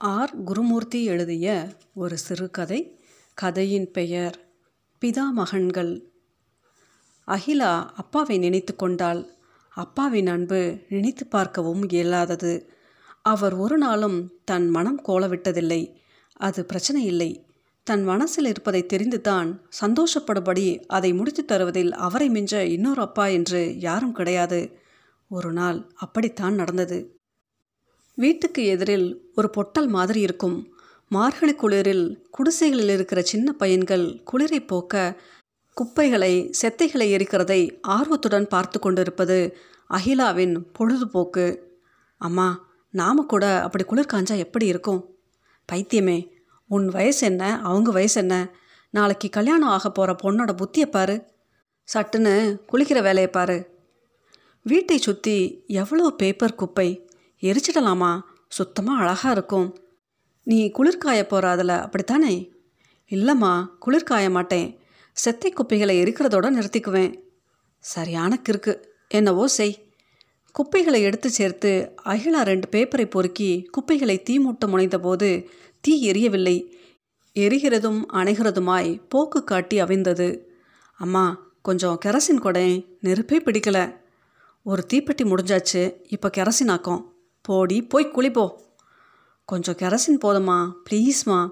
R. Gurumurthy எழுதிய ஒரு சிறுகதை கதையின் பெயர் பிதா மகன்கள் அகிலா அப்பாவை நினைத்து கொண்டாள். அப்பாவின் அன்பு நினைத்து பார்க்கவும் இயலாதது. அவர் ஒரு நாளும் தன் மனம் கோலவிட்டதில்லை. அது பிரச்சனை இல்லை. தன் மனசில் இருப்பதை தெரிந்துதான் சந்தோஷப்படும்படி அதை முடித்து தருவதில் அவரை மிஞ்ச இன்னொரு அப்பா என்று யாரும் கிடையாது. ஒரு நாள் அப்படித்தான் நடந்தது. வீட்டுக்கு எதிரில் ஒரு பொட்டல் மாதிரி இருக்கும். மார்கழி குளிரில் குடிசைகளில் இருக்கிற சின்ன பையன்கள் குளிரை போக்க குப்பைகளை செத்தைகளை எரிக்கிறதை ஆர்வத்துடன் பார்த்து கொண்டிருப்பது அகிலாவின் பொழுதுபோக்கு. அம்மா நாம கூட அப்படி குளிர் காஞ்சா எப்படி இருக்கும்? பைத்தியமே உன் வயசு என்ன? அவங்க வயசு என்ன? நாளைக்கு கல்யாணம் ஆக போகிற பொண்ணோட புத்தியை பாரு. சட்டுன்னு குளிக்கிற வேலையை பாரு. வீட்டை சுற்றி எவ்வளோ பேப்பர் குப்பை? எரிச்சிடலாமா? சுத்தமாக அழகாக இருக்கும். நீ குளிர்காய போகிறாதில்ல அப்படித்தானே? இல்லைம்மா குளிர்காய மாட்டேன். செத்தை குப்பைகளை எரிக்கிறதோட நிறுத்திக்குவேன். சரியான கிறுக்கு. என்னவோ செய். குப்பைகளை எடுத்து சேர்த்து அகிலா ரெண்டு பேப்பரை பொறுக்கி குப்பைகளை தீ மூட்ட முனைந்தபோது தீ எரியவில்லை. எரிகிறதும் அணைகிறதுமாய் போக்கு காட்டி அவிந்தது. அம்மா கொஞ்சம் கெரசின் கொடேன் நெருப்பே பிடிக்கல. ஒரு தீப்பெட்டி முடிஞ்சாச்சு இப்போ கெரசின் ஆக்கும். போடி போய் குளிப்போ. கொஞ்சம் கெரசின் போதுமா ப்ளீஸ்மா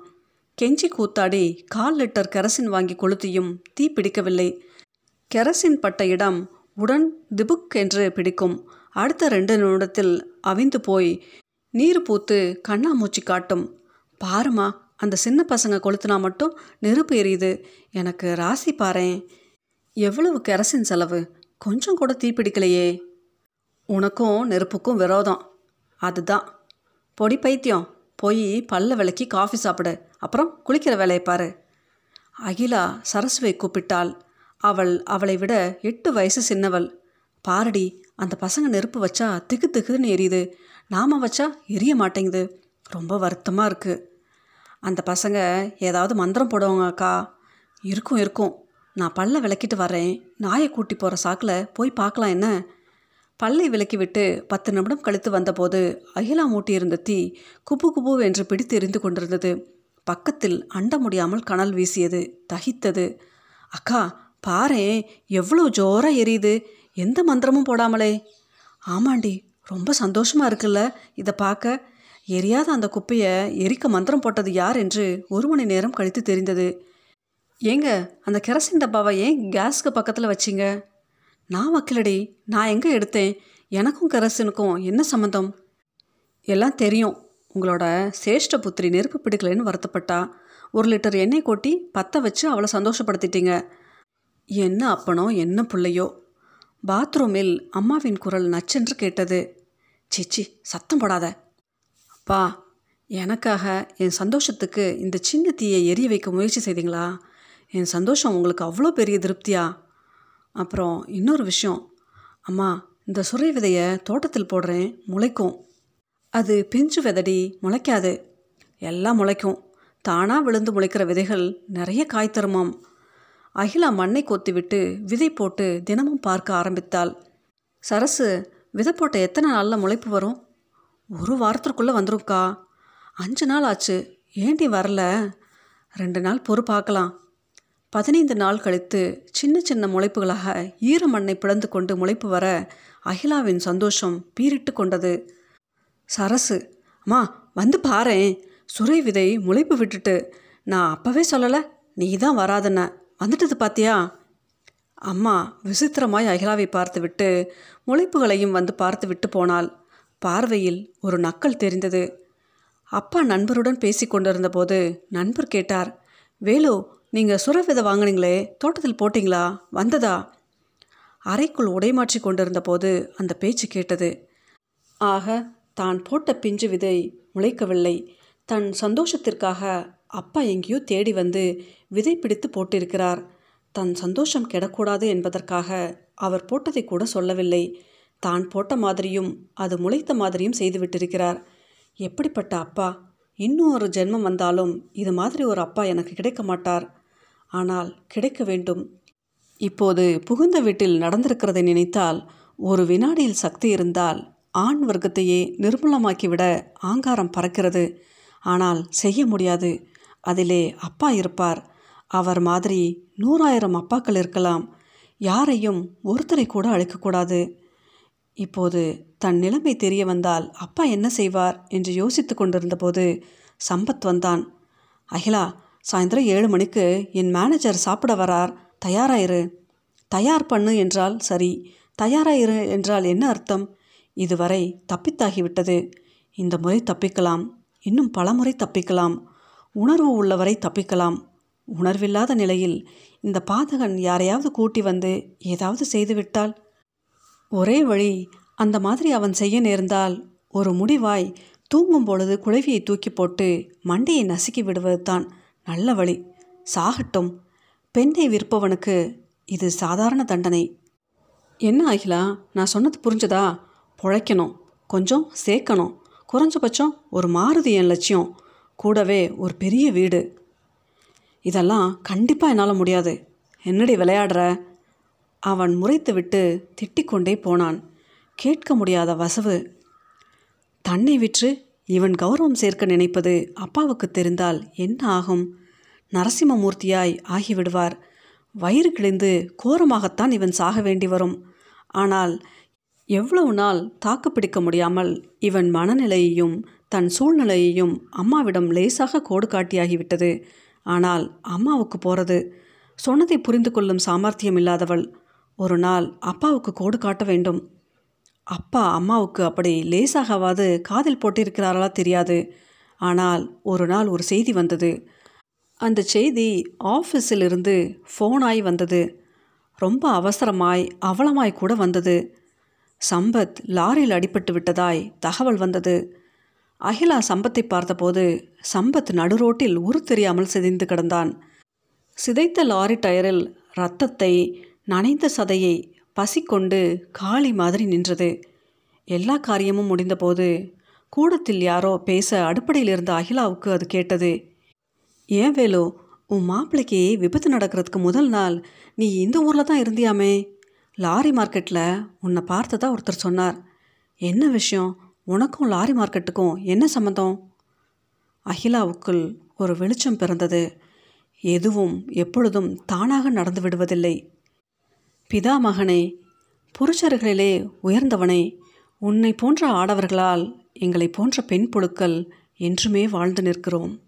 கெஞ்சி கூத்தாடி கால் லிட்டர் கெரசின் வாங்கி கொளுத்தியும் தீ பிடிக்கவில்லை. கெரசின் பட்ட இடம் உடன் திபுக் என்று பிடிக்கும். அடுத்த ரெண்டு நிமிடத்தில் அவிந்து போய் நீர் பூத்து கண்ணாமூச்சி காட்டும். பாருமா அந்த சின்ன பசங்க கொளுத்துனா மட்டும் நெருப்பு எரியுது. எனக்கு ராசி பாறேன் எவ்வளவு கெரசின் செலவு? கொஞ்சம் கூட தீப்பிடிக்கலையே உனக்கும் நெருப்புக்கும் விரோதம். அதுதான். பொடி பைத்தியம். போய் பல்ல விளக்கி காஃபி சாப்பிடு. அப்புறம் குளிக்கிற வேலையை பாரு. அகிலா சரஸ்வை கூப்பிட்டாள். அவள் அவளை விட எட்டு வயசு சின்னவள். பாரடி அந்த பசங்க நெருப்பு வச்சா திக்கு திக்குன்னு எரியுது. நாம வச்சா எரிய மாட்டேங்குது. ரொம்ப வருத்தமாக இருக்குது அந்த பசங்க ஏதாவது மந்திரம் போடுவாங்க அக்கா இருக்கும் இருக்கும். நான் பல்ல விளக்கிட்டு வரேன் நாயை கூட்டி போகிற சாக்கில் போய் பார்க்கலாம் என்ன? பல்லை விலக்கி விட்டு பத்து நிமிடம் கழித்து வந்தபோது அகிலா மூட்டியிருந்த தீ குபு குபு என்று பிடித்து எரிந்து கொண்டிருந்தது. பக்கத்தில் அண்ட முடியாமல் கனல் வீசியது தகித்தது. அக்கா பாரேன் எவ்வளோ ஜோராக எரியுது? எந்த மந்திரமும் போடாமலே. ஆமாண்டி ரொம்ப சந்தோஷமாக இருக்குல்ல இதை பார்க்க எரியாத அந்த குப்பையை எரிக்க மந்திரம் போட்டது யார்? என்று ஒரு மணி நேரம் கழித்து தெரிந்தது. ஏங்க அந்த கெரசின் டப்பாவை ஏன் கேஸ்க்கு பக்கத்தில் வச்சிங்க? நான் வைக்கலடி நான் எங்கே எடுத்தேன்? எனக்கும் கரசனுக்கும் என்ன சம்மந்தம் எல்லாம் தெரியும். உங்களோட சேஷ்ட புத்திரி நெருப்பு பிடிக்கலைன்னு வருத்தப்பட்டா. ஒரு லிட்டர் எண்ணெய் கொட்டி பற்ற வச்சு அவளை சந்தோஷப்படுத்திட்டீங்க. என்ன அப்பனோ என்ன பிள்ளையோ? பாத்ரூமில் அம்மாவின் குரல் நச்சென்று கேட்டது. சிச்சி சத்தம் போடாத. அப்பா எனக்காக என் சந்தோஷத்துக்கு இந்த சின்ன தீயை எரிய வைக்க முயற்சி செய்தீங்களா? என் சந்தோஷம் உங்களுக்கு அவ்வளோ பெரிய திருப்தியா? அப்புறம் இன்னொரு விஷயம். அம்மா இந்த சுரை விதையை தோட்டத்தில் போடுறேன். முளைக்கும். அது பிஞ்சு விதடி முளைக்காது. எல்லாம் முளைக்கும். தானாக விழுந்து முளைக்கிற விதைகள் நிறைய காய் தருமாம். அகிலா மண்ணை கொத்திவிட்டு விதை போட்டு தினமும் பார்க்க ஆரம்பித்தாள். சரசு விதை போட்ட எத்தனை நாளில் முளைப்பு வரும்? ஒரு வாரத்திற்குள்ளே வந்துரும்க்கா. அஞ்சு நாள் ஆச்சு. ஏண்டி வரல? ரெண்டு நாள் பொறு பார்க்கலாம். பதினைந்து நாள் கழித்து சின்ன சின்ன முளைப்புகளாக ஈர மண்ணை பிளந்து கொண்டு முளைப்பு வர அகிலாவின் சந்தோஷம் பீரிட்டு கொண்டது. சரசு அம்மா வந்து பாரேன். சுரை விதை முளைப்பு விட்டுட்டு. நான் அப்போவே சொல்லலை நீ தான் வராதுன்ன வந்துட்டது பாத்தியா? அம்மா விசித்திரமாய் அகிலாவை பார்த்துவிட்டு முளைப்புகளையும் வந்து பார்த்து விட்டு போனாள். பார்வையில் ஒரு நக்கல் தெரிந்தது. அப்பா நண்பருடன் பேசி கொண்டிருந்தபோது நண்பர் கேட்டார் வேலு நீங்கள் சுர விதை வாங்கினீங்களே தோட்டத்தில் போட்டிங்களா? வந்ததா? அறைக்குள் உடைமாற்றி கொண்டிருந்த போது அந்த பேச்சு கேட்டது. ஆக தான் போட்ட பிஞ்சு விதை முளைக்கவில்லை. தன் சந்தோஷத்திற்காக அப்பா எங்கேயோ தேடி வந்து விதை பிடித்து போட்டிருக்கிறார். தன் சந்தோஷம் கெடக்கூடாது என்பதற்காக அவர் போட்டதை கூட சொல்லவில்லை. தான் போட்ட மாதிரியும் அது முளைத்த மாதிரியும் செய்துவிட்டிருக்கிறார் எப்படிப்பட்ட அப்பா? இன்னும் ஒரு ஜென்மம் வந்தாலும் இது மாதிரி ஒரு அப்பா எனக்கு கிடைக்க மாட்டார். ஆனால் கிடைக்க வேண்டும். இப்போது புகுந்த வீட்டில் நடந்திருக்கிறதை நினைத்தால் ஒரு வினாடியில் சக்தி இருந்தால் ஆண் வர்க்கத்தையே நிர்மூலமாக்கிவிட ஆங்காரம் பறக்கிறது. ஆனால் செய்ய முடியாது. அதிலே அப்பா இருப்பார். அவர் மாதிரி நூறாயிரம் அப்பாக்கள் இருக்கலாம். யாரையும் ஒருத்தரை கூட அழைக்கக்கூடாது. இப்போது தன் நிலைமை தெரிய வந்தால் அப்பா என்ன செய்வார் என்று யோசித்து கொண்டிருந்தபோது சம்பத் வந்தான். அகிலா சாயந்தரம் ஏழு மணிக்கு என் மேனேஜர் சாப்பிட வரார். தயாராயிரு. தயார் பண்ணு என்றால் சரி. தயாராயிரு என்றால் என்ன அர்த்தம்? இதுவரை தப்பித்தாகிவிட்டது. இந்த முறை தப்பிக்கலாம். இன்னும் பல முறை தப்பிக்கலாம். உணர்வு உள்ளவரை தப்பிக்கலாம். உணர்வில்லாத நிலையில் இந்த பாதகன் யாரையாவது கூட்டி வந்து ஏதாவது செய்துவிட்டால்? ஒரே வழி அந்த மாதிரி அவன் செய்ய நேர்ந்தால் ஒரு முடிவாய் தூங்கும் பொழுது குழவியை தூக்கி போட்டு மண்டையை நசுக்கி விடுவது தான் நல்ல வழி. சாகட்டும். பெண்ணை விற்பவனுக்கு இது சாதாரண தண்டனை. என்ன ஆகிலா நான் சொன்னது புரிஞ்சதா? பொழைக்கணும். கொஞ்சம் சேர்க்கணும். குறைஞ்சபட்சம் ஒரு மாறுதி என் லட்சியம். கூடவே ஒரு பெரிய வீடு. இதெல்லாம் கண்டிப்பாக என்னால் முடியாது. என்னடி விளையாடுற? அவன் முறைத்துவிட்டு திட்டிக்கொண்டே போனான். கேட்க முடியாத வசவு. தன்னை விற்று இவன் கௌரவம் சேர்க்க நினைப்பது அப்பாவுக்கு தெரிந்தால் என்ன ஆகும்? நரசிம்மமூர்த்தியாய் ஆகிவிடுவார். வயிறு கிழிந்து கோரமாகத்தான் இவன் சாக வேண்டி வரும். ஆனால் எவ்வளவு நாள் தாக்கு பிடிக்க முடியாமல் இவன் மனநிலையையும் தன் சூழ்நிலையையும் அம்மாவிடம் லேசாக கோடு காட்டியாகிவிட்டது. ஆனால் அம்மாவுக்கு போகிறது சொன்னதை புரிந்து கொள்ளும் சாமர்த்தியம் இல்லாதவள் ஒரு நாள் அப்பாவுக்கு கோடு காட்ட வேண்டும். அப்பா அம்மாவுக்கு அப்படி லேசாகவாது காதில் போட்டிருக்கிறார்களா தெரியாது. ஆனால் ஒரு நாள் ஒரு செய்தி வந்தது. அந்த செய்தி ஆஃபீஸிலிருந்து ஃபோனாய் வந்தது. ரொம்ப அவசரமாய் அவலமாய் கூட வந்தது. சம்பத் லாரியில் அடிபட்டு விட்டதாய் தகவல் வந்தது. அகிலா சம்பத்தை பார்த்தபோது சம்பத் நடுரோட்டில் உரு தெரியாமல் சிதைந்து கிடந்தான். சிதைத்த லாரி டயரில் ரத்தத்தை நனைந்த சதையை பசிக்கொண்டு காளி மாதிரி நின்றது. எல்லா காரியமும் முடிந்தபோது கூடத்தில் யாரோ பேச அடுப்படையில் இருந்த அகிலாவுக்கு அது கேட்டது. ஏன் வேலு உன் மாப்பிள்ளைக்கு விபத்து நடக்கிறதுக்கு முதல் நாள் நீ இந்த ஊரில் தான் இருந்தியாமே? லாரி மார்க்கெட்டில் உன்னை பார்த்ததா ஒருத்தர் சொன்னார். என்ன விஷயம்? உனக்கும் லாரி மார்க்கெட்டுக்கும் என்ன சம்மந்தம் அகிலாவுக்குள் ஒரு வெளிச்சம் பிறந்தது. எதுவும் எப்பொழுதும் தானாக நடந்து விடுவதில்லை. பிதாமகனே புருஷர்களிலே உயர்ந்தவனே உன்னை போன்ற ஆடவர்களால் எங்களை போன்ற பெண் புழுக்கள் என்றுமே வாழ்ந்து நிற்கிறோம்.